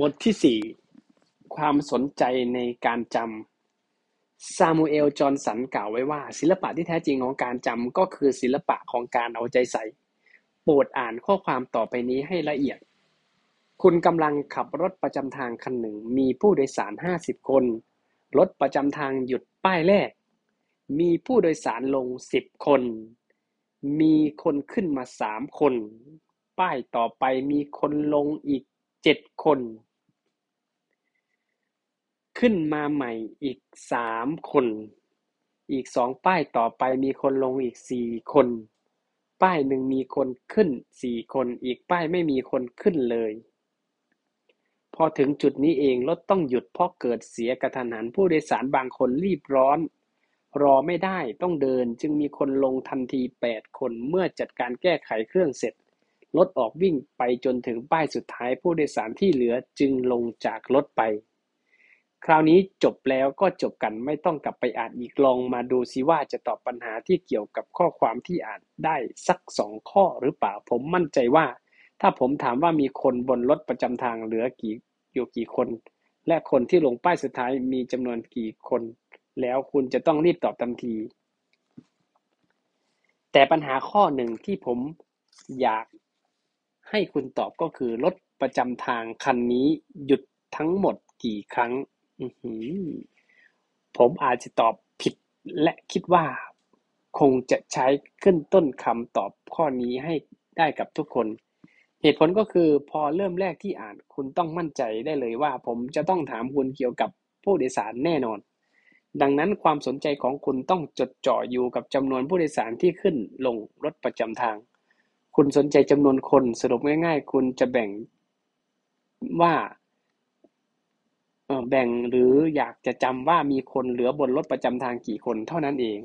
บทที่สี่ความสนใจในการจำซามูเอล จอห์นสันกล่าวไว้ว่า ศิลปะที่แท้จริงของการจำก็คือศิลปะของการเอาใจใส่ โปรดอ่านข้อความต่อไปนี้ให้ละเอียด คุณกำลังขับรถประจำทางคันหนึ่ง มีผู้โดยสารห้าสิบคน รถประจำทางหยุดป้ายแรก มีผู้โดยสารลงสิบคน มีคนขึ้นมาสามคน ป้ายต่อไปมีคนลงอีกเจ็ดคน ขึ้นมาใหม่อีกสามคน อีกสองป้ายต่อไปมีคนลงอีกสี่คน ป้ายหนึ่งมีคนขึ้นสี่คน อีกป้ายไม่มีคนขึ้นเลย พอถึงจุดนี้เองรถต้องหยุดเพราะเกิดเสียกระทันหันผู้โดยสารบางคนรีบร้อน รอไม่ได้ต้องเดินจึงมีคนลงทันทีแปดคนเมื่อจัดการแก้ไขเครื่องเสร็จรถออกวิ่งไปจนถึงป้ายสุดท้ายผู้โดยสารที่เหลือจึงลงจากรถไป คราวนี้จบแล้วก็จบกันไม่ต้องกลับไปอ่านอีกลองมาดูซิว่าจะตอบปัญหาที่เกี่ยวกับข้อความที่อ่านได้สักสองข้อหรือเปล่า ผมมั่นใจว่า ถ้าผมถามว่ามีคนบนรถประจำทางเหลือกี่อยู่กี่คน และคนที่ลงป้ายสุดท้ายมีจำนวนกี่คน แล้วคุณจะต้องรีบตอบทันที แต่ปัญหาข้อหนึ่งที่ผมอยากให้คุณตอบก็คือรถประจำทางคันนี้หยุดทั้งหมดกี่ครั้ง ผมอาจจะตอบผิดและคิดว่าคงจะใช้ขึ้นต้นคำตอบข้อนี้ให้ได้กับทุกคน เหตุผลก็คือพอเริ่มแรกที่อ่านคุณต้องมั่นใจได้เลยว่า ผมจะต้องถามคุณเกี่ยวกับผู้โดยสารแน่นอน ดังนั้นความสนใจของคุณต้องจดจ่ออยู่กับจำนวนผู้โดยสารที่ขึ้นลงรถประจำทาง คุณสนใจจำนวนคนสรุปง่าย ๆ คุณจะแบ่งว่า แบ่งหรืออยากจะจำว่ามีคนเหลือบนรถประจำทางกี่คนเท่านั้นเอง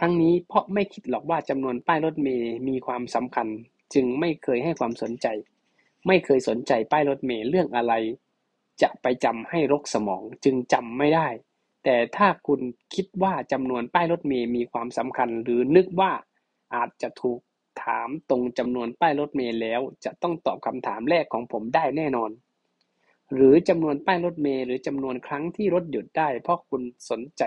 ทั้งนี้เพราะไม่คิดหรอกว่าจำนวนป้ายรถเมย์มีความสำคัญ จึงไม่เคยให้ความสนใจ ไม่เคยสนใจป้ายรถเมย์เรื่องอะไร จะไปจำให้รกสมองจึงจำไม่ได้ แต่ถ้าคุณคิดว่าจำนวนป้ายรถเมล์มีความสำคัญ หรือนึกว่าอาจจะถูก ถามตรงจำนวนป้ายรถเมล์แล้ว จะต้องตอบคำถามแรกของผมได้แน่นอน หรือจำนวนป้ายรถเมล์หรือจำนวนครั้งที่รถหยุดได้ เพราะคุณสนใจ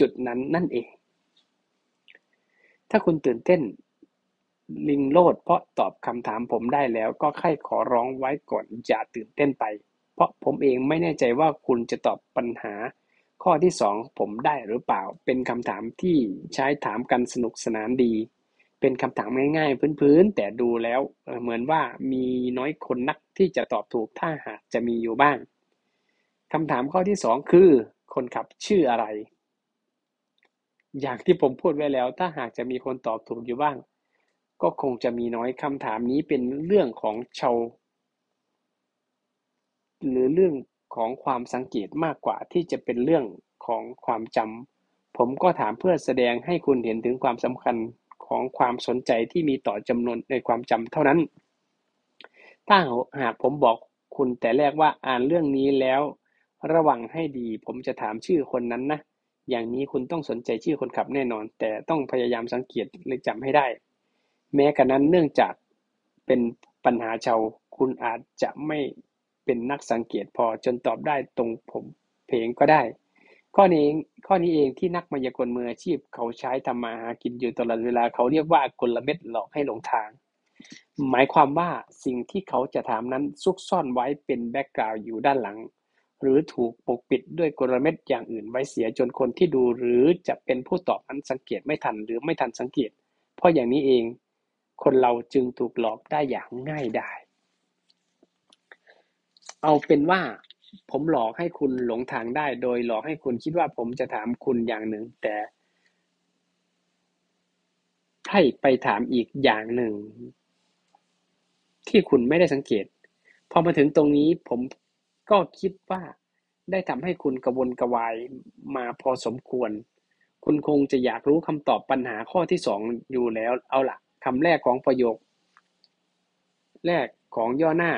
จุดนั้นนั่นเอง ถ้าคุณตื่นเต้นลิงโลดเพราะตอบคำถามผมได้แล้วก็ค่อยขอร้องไว้ก่อนอย่าตื่นเต้นไป เพราะผมเองไม่แน่ใจว่าคุณจะตอบปัญหา ข้อที่สองผมได้หรือเปล่า เป็นคำถามที่ใช้ถามกันสนุกสนานดี เป็นคำถามง่าย ๆ พื้นๆ แต่ดูแล้วเหมือนว่ามีน้อยคนนักที่จะตอบถูกถ้าหากจะมีอยู่บ้างคำถามข้อที่สองคือ คนขับชื่ออะไร อย่างที่ผมพูดไว้แล้ว ถ้าหากจะมีคนตอบถูกอยู่บ้าง ก็คงจะมีน้อยคำถามนี้เป็นเรื่องของชาวหรือเรื่องของความสังเกตมากกว่าที่จะเป็นเรื่องของความจำผมก็ถามเพื่อแสดงให้คุณเห็นถึงความสำคัญ ของความสนใจที่มีต่อจำนวนในความจำเท่านั้น ถ้าหากผมบอกคุณแต่แรกว่าอ่านเรื่องนี้แล้ว ระวังให้ดีผมจะถามชื่อคนนั้นนะ อย่างนี้คุณต้องสนใจชื่อคนขับแน่นอน แต่ต้องพยายามสังเกตและจำให้ได้ แม้กระนั้นเนื่องจากเป็นปัญหาชาวคุณอาจจะไม่เป็นนักสังเกตพอจนตอบได้ตรงผมเพลงก็ได้ ข้อนี้ ข้อนี้เองที่นักมายากลมืออาชีพเขาใช้ทำมาหากินอยู่ตลอดเวลาเขาเรียกว่ากลเม็ดหลอกให้หลงทาง หมายความว่าสิ่งที่เขาจะถามนั้นซุกซ่อนไว้เป็นแบ็กกราวด์อยู่ด้านหลัง หรือถูกปกปิดด้วยกลเม็ดอย่างอื่นไว้เสียจนคนที่ดูหรือจะเป็นผู้ตอบนั้นสังเกตไม่ทันหรือไม่ทันสังเกต เพราะอย่างนี้เอง คนเราจึงถูกหลอกได้อย่างง่ายดายเอาเป็นว่า ผมหลอกให้คุณหลงทางได้ โดยหลอกให้คุณคิดว่าผมจะถามคุณอย่างหนึ่ง แต่ให้ไปถามอีกอย่างหนึ่ง ที่คุณไม่ได้สังเกต พอมาถึงตรงนี้ผมก็คิดว่าได้ทำให้คุณกระวนกระวายมาพอสมควร คุณคงจะอยากรู้คำตอบปัญหาข้อที่สองอยู่แล้ว เอาล่ะคำแรกของประโยค แรกของย่อหน้า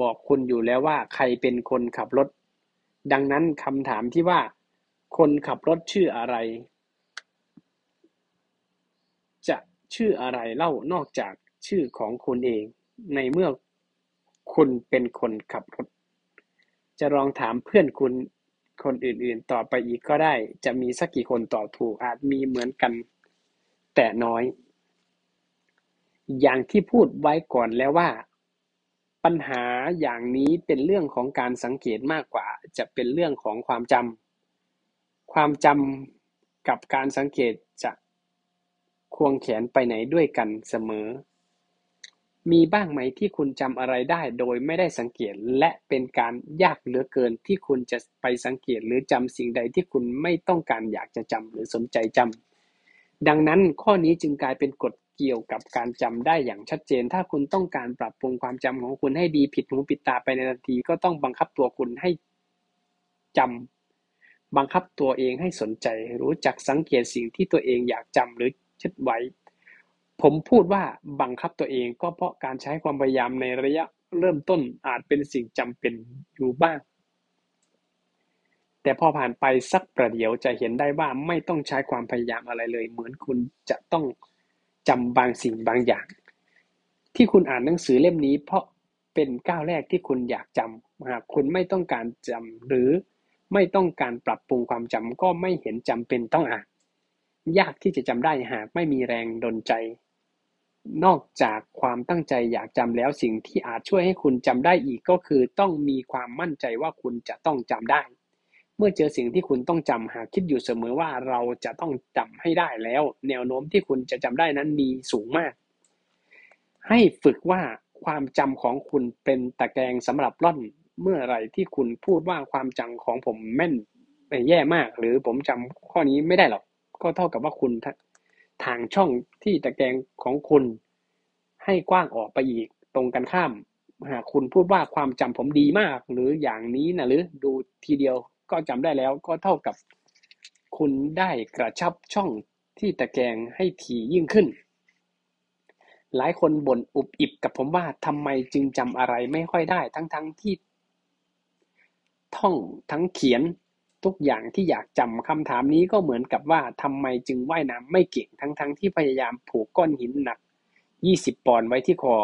บอกคุณอยู่แล้วว่าใครเป็นคนขับรถ ดังนั้นคำถามที่ว่า คนขับรถชื่ออะไร จะชื่ออะไรเล่านอกจากชื่อของคุณเอง ในเมื่อคุณเป็นคนขับรถ จะลองถามเพื่อนคุณคนอื่นๆ ต่อไปอีกก็ได้ จะมีสักกี่คนตอบถูกอาจมีเหมือนกัน แต่น้อย อย่างที่พูดไว้ก่อนแล้วว่า ปัญหาอย่างนี้เป็นเรื่องของการสังเกตมากกว่าจะเป็นเรื่องของความจำ ความจำกับการสังเกตจะควงแขนไปไหนด้วยกันเสมอ มีบ้างไหมที่คุณจำอะไรได้โดยไม่ได้สังเกตและเป็นการยากเหลือเกินที่คุณจะไปสังเกตหรือจำสิ่งใดที่คุณไม่ต้องการอยากจะจำหรือสนใจจำดังนั้นข้อนี้จึงกลายเป็นกฎ เกี่ยวกับการจำได้อย่างชัดเจน ถ้าคุณต้องการปรับปรุงความจำของคุณให้ดีผิดหูผิดตาไปในทันที ก็ต้องบังคับตัวคุณให้จำบังคับตัวเองให้สนใจ รู้จักสังเกตสิ่งที่ตัวเองอยากจำหรือคิดไว้ ผมพูดว่าบังคับตัวเองก็เพราะการใช้ความพยายามในระยะเริ่มต้นอาจเป็นสิ่งจำเป็นอยู่บ้าง แต่พอผ่านไปสักประเดี๋ยวจะเห็นได้ว่าไม่ต้องใช้ความพยายามอะไรเลย เหมือนคุณจะต้อง จำบางสิ่งบางอย่าง ที่คุณอ่านหนังสือเล่มนี้ เพราะเป็นก้าวแรกที่คุณอยากจำหากคุณไม่ต้องการจำหรือไม่ต้องการปรับปรุงความจำก็ไม่เห็นจำเป็นต้องอ่าน ยากที่จะจำได้หากไม่มีแรงดลใจ นอกจากความตั้งใจอยากจำแล้วสิ่งที่อาจช่วยให้คุณจำได้อีกก็คือต้องมีความมั่นใจว่าคุณจะต้องจำได้ เมื่อเจอสิ่งที่คุณต้องจำหากคิดอยู่เสมอว่าเราจะต้องจำให้ได้แล้ว แนวโน้มที่คุณจะจำได้นั้นมีสูงมาก ให้ฝึกว่าความจำของคุณเป็นตะแกรงสำหรับล่อนเมื่อไรที่คุณพูดว่าความจำของผมแม่นแย่มาก หรือผมจำข้อนี้ไม่ได้หรอก ก็เท่ากับว่าคุณทางช่องที่ตะแกรงของคุณ ให้กว้างออกไปอีกตรงกันข้ามหากคุณพูดว่าความจำผมดีมาก หรืออย่างนี้นะหรือดูทีเดียว ก็จำได้แล้วก็เท่ากับ คุณได้กระชับช่องที่ตะแกรงให้ถี่ยิ่งขึ้น หลายคนบ่นอุบอิบกับผมว่าทำไมจึงจำอะไรไม่ค่อยได้ ทั้งๆทที่ท่องทั้งเขียนทุกอย่างที่อยากจำคำถามนี้ก็เหมือนกับว่าทำไมจึงว่ายน้ำไม่เก่งทั้งๆทที่พยายามผูกก้อนหินหนัก 20 ปอนด์ไว้ที่คอ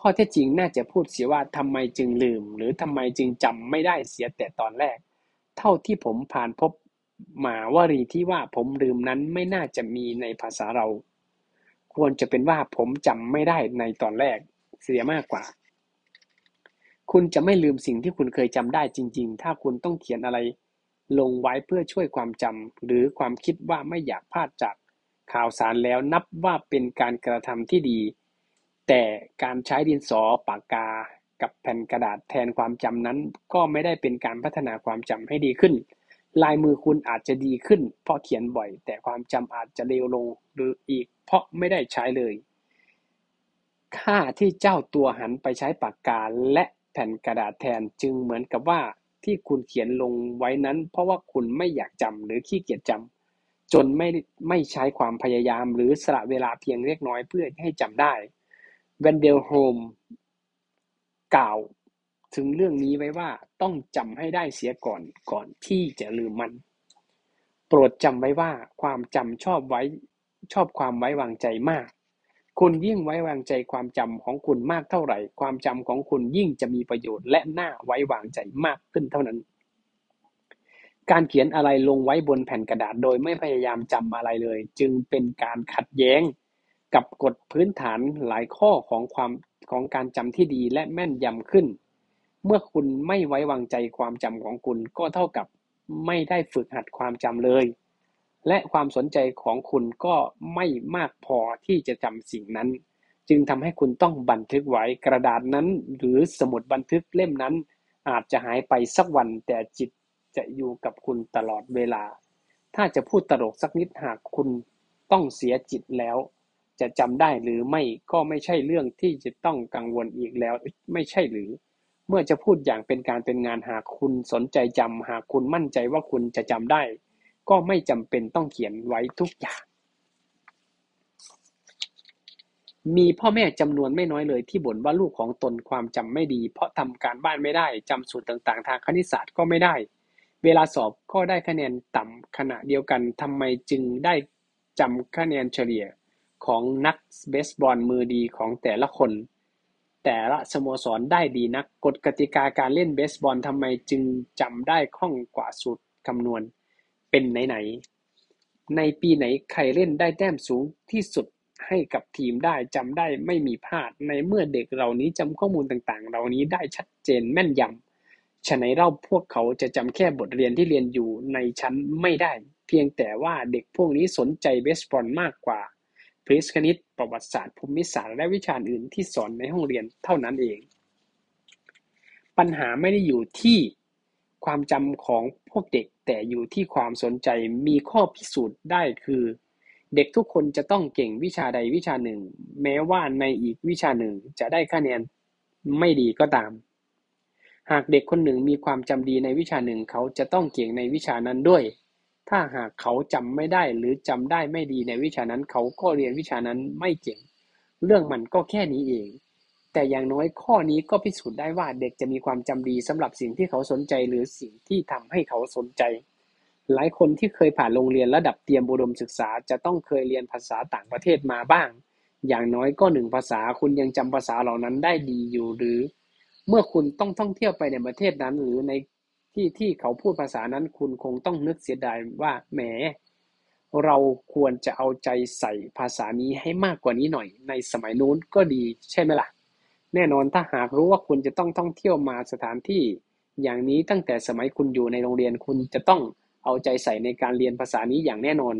ข้อเท็จจริงน่าจะพูดเสียว่าทำไมจึงลืม หรือทำไมจึงจำไม่ได้เสียแต่ตอนแรก เท่าที่ผมผ่านพบมาวรีที่ว่าผมลืมนั้นไม่น่าจะมีในภาษาเรา ควรจะเป็นว่าผมจำไม่ได้ในตอนแรกเสียมากกว่า คุณจะไม่ลืมสิ่งที่คุณเคยจำได้จริง ๆ ถ้าคุณต้องเขียนอะไร ลงไว้เพื่อช่วยความจำหรือความคิดว่าไม่อยากพลาดจากข่าวสารแล้วนับว่าเป็นการกระทำที่ดี แต่การใช้ดินสอปากกากับแผ่นกระดาษแทนความจำนั้น ก็ไม่ได้เป็นการพัฒนาความจำให้ดีขึ้น ลายมือคุณอาจจะดีขึ้น เพราะเขียนบ่อย แต่ความจำอาจจะเลวลงหรืออีก เพราะไม่ได้ใช้เลย ค่าที่เจ้าตัวหันไปใช้ปากกาและแผ่นกระดาษแทนจึงเหมือนกับว่าที่คุณเขียนลงไว้นั้น เพราะว่าคุณไม่อยากจำหรือขี้เกียจจำจนไม่ไม่ใช้ความพยายามหรือสละเวลาเพียงเล็กน้อยเพื่อให้จำได้ เวนเดลโฮมกล่าวถึงเรื่องนี้ไว้ว่าต้องจำให้ได้เสียก่อนก่อนที่จะลืมมัน โปรดจำไว้ว่าความจำชอบไว้ชอบความไว้วางใจมาก คุณยิ่งไว้วางใจความจำของคุณมากเท่าไหร่ ความจำของคุณยิ่งจะมีประโยชน์และน่าไว้วางใจมากขึ้นเท่านั้น การเขียนอะไรลงไว้บนแผ่นกระดาษโดยไม่พยายามจำอะไรเลย จึงเป็นการขัดแย้ง กับกฎพื้นฐานหลายข้อของความของการจำที่ดีและแม่นยำขึ้น เมื่อคุณไม่ไว้วางใจความจำของคุณก็เท่ากับไม่ได้ฝึกหัดความจำเลย และความสนใจของคุณก็ไม่มากพอที่จะจำสิ่งนั้น จึงทำให้คุณต้องบันทึกไว้กระดาษนั้น หรือสมุดบันทึกเล่มนั้น อาจจะหายไปสักวันแต่จิตจะอยู่กับคุณตลอดเวลา ถ้าจะพูดตลกสักนิดหากคุณต้องเสียจิตแล้ว จะจำได้หรือไม่ก็ไม่ใช่เรื่องที่จะต้องกังวลอีกแล้ว ไม่ใช่หรือ เมื่อจะพูดอย่างเป็นการเป็นงานหากคุณสนใจจำหากคุณมั่นใจว่าคุณจะจำได้ ก็ไม่จำเป็นต้องเขียนไว้ทุกอย่าง มีพ่อแม่จำนวนไม่น้อยเลยที่บ่นว่าลูกของตนความจำไม่ดี เพราะทำการบ้านไม่ได้จำสูตรต่างๆ ทางคณิตศาสตร์ก็ไม่ได้ เวลาสอบก็ได้คะแนนต่ำขณะเดียวกันทำไมจึงได้จำคะแนนเฉลี่ย ของนักเบสบอลมือดีของแต่ละคน แต่ละสโมสรได้ดีนักกฎกติกาการเล่นเบสบอลทำไมจึงจำได้คล่องกว่าสูตรคำนวณเป็นไหนๆในปีไหนใครเล่นได้แต้มสูงที่สุดให้กับทีมได้จำได้ไม่มีพลาดในเมื่อเด็กเหล่านี้จำข้อมูลต่างๆ เหล่านี้ได้ชัดเจนแม่นยำฉะนั้นเราพวกเขาจะจำแค่บทเรียนที่เรียนอยู่ในชั้นไม่ได้ เพียงแต่ว่าเด็กพวกนี้สนใจเบสบอลมากกว่า ฟิสิกส์คณิต ประวัติศาสตร์ ภูมิศาสตร์ และวิชาอื่นที่สอนในห้องเรียนเท่านั้นเอง ปัญหาไม่ได้อยู่ที่ความจำของพวกเด็กแต่อยู่ที่ความสนใจมีข้อพิสูจน์ได้คือ เด็กทุกคนจะต้องเก่งวิชาใดวิชาหนึ่ง แม้ว่าในอีกวิชาหนึ่งจะได้คะแนนไม่ดีก็ตาม หากเด็กคนหนึ่งมีความจำดีในวิชาหนึ่งเขาจะต้องเก่งในวิชานั้นด้วย ถ้าหากเขาจำไม่ได้หรือจำได้ไม่ดีในวิชานั้น เขาก็เรียนวิชานั้นไม่เก่ง เรื่องมันก็แค่นี้เอง แต่อย่างน้อยข้อนี้ก็พิสูจน์ได้ว่าเด็กจะมีความจำดีสำหรับสิ่งที่เขาสนใจหรือสิ่งที่ทำให้เขาสนใจ หลายคนที่เคยผ่านโรงเรียนระดับเตรียมอุดมศึกษา จะต้องเคยเรียนภาษาต่างประเทศมาบ้าง อย่างน้อยก็หนึ่งภาษาคุณยังจำภาษาเหล่านั้นได้ดีอยู่หรือ เมื่อคุณต้องท่องเที่ยวไปในประเทศนั้นหรือใน ที่ที่เขาพูดภาษานั้นคุณคงต้องนึกเสียดายว่าแหม เราควรจะเอาใจใส่ภาษานี้ให้มากกว่านี้หน่อย ในสมัยนู้นก็ดีใช่ไหมล่ะ แน่นอนถ้าหากรู้ว่าคุณจะต้องท่องเที่ยวมาสถานที่ อย่างนี้ตั้งแต่สมัยคุณอยู่ในโรงเรียนคุณจะต้องเอาใจใส่ในการเรียนภาษานี้อย่างแน่นอน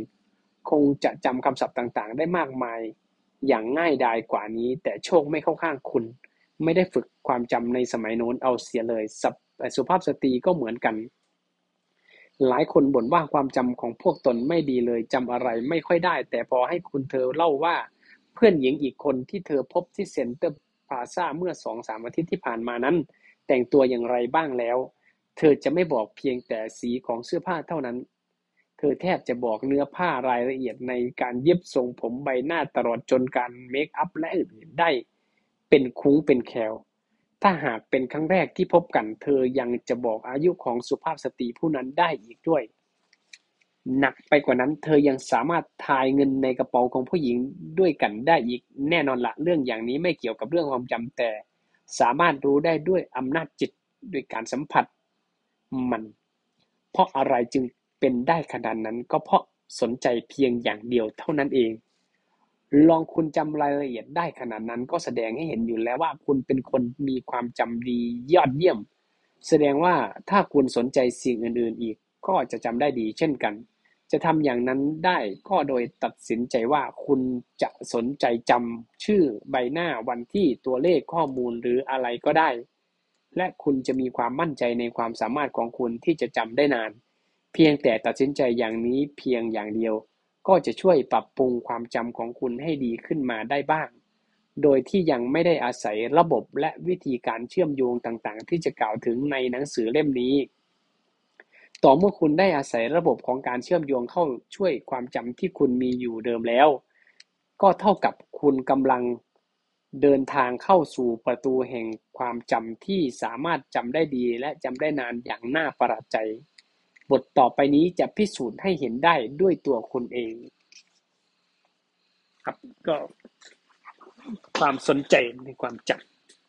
คงจะจำคำศัพท์ต่างๆ ได้มากมายอย่างง่ายดายกว่านี้ แต่โชคไม่เข้าข้างคุณ ไม่ได้ฝึกความจำในสมัยโน้นเอาเสียเลยสับ แต่สุภาพสตรีก็เหมือนกัน หลายคนบ่นว่าความจำของพวกตนไม่ดีเลยจำอะไรไม่ค่อยได้ แต่พอให้คุณเธอเล่าว่าเพื่อนหญิงอีกคนที่เธอพบที่เซ็นทรัลพลาซาเมื่อสองสามอาทิตย์ที่ผ่านมานั้น แต่งตัวอย่างไรบ้างแล้ว เธอจะไม่บอกเพียงแต่สีของเสื้อผ้าเท่านั้น เธอแทบจะบอกเนื้อผ้ารายละเอียดในการเย็บทรงผมใบหน้าตลอดจนการเมคอัพและอื่นๆได้ เป็นคุ้งเป็นแคล ถ้าหากเป็นครั้งแรกที่พบกัน เธอยังจะบอกอายุของสุภาพสตรีผู้นั้นได้อีกด้วย หนักไปกว่านั้น เธอยังสามารถทายเงินในกระเป๋าของผู้หญิงด้วยกันได้อีก แน่นอนละเรื่องอย่างนี้ไม่เกี่ยวกับเรื่องความจำแต่ สามารถรู้ได้ด้วยอำนาจจิตด้วยการสัมผัส มัน เพราะอะไรจึงเป็นได้ขนาดนั้นก็เพราะสนใจเพียงอย่างเดียวเท่านั้นเอง ลองคุณจำรายละเอียดได้ขนาดนั้นก็แสดงให้เห็นอยู่แล้วว่าคุณเป็นคนมีความจำดียอดเยี่ยม แสดงว่าถ้าคุณสนใจสิ่งอื่นๆอีกก็จะจำได้ดีเช่นกัน จะทำอย่างนั้นได้ก็โดยตัดสินใจว่าคุณจะสนใจจำชื่อใบหน้าวันที่ตัวเลขข้อมูลหรืออะไรก็ได้ และคุณจะมีความมั่นใจในความสามารถของคุณที่จะจำได้นาน เพียงแต่ตัดสินใจอย่างนี้เพียงอย่างเดียว ก็จะช่วยปรับปรุงความจำของคุณให้ดีขึ้นมาได้บ้าง โดยที่ยังไม่ได้อาศัยระบบและวิธีการเชื่อมโยงต่างๆ ที่จะกล่าวถึงในหนังสือเล่มนี้ ต่อเมื่อคุณได้อาศัยระบบของการเชื่อมโยงเข้าช่วยความจำที่คุณมีอยู่เดิมแล้ว ก็เท่ากับคุณกำลังเดินทางเข้าสู่ประตูแห่งความจำที่สามารถจำได้ดีและจำได้นานอย่างน่าประหลาดใจ บทต่อไปนี้จะพิสูจน์ให้เห็นได้ด้วยตัวคุณเอง ครับก็ความสนใจในความจำ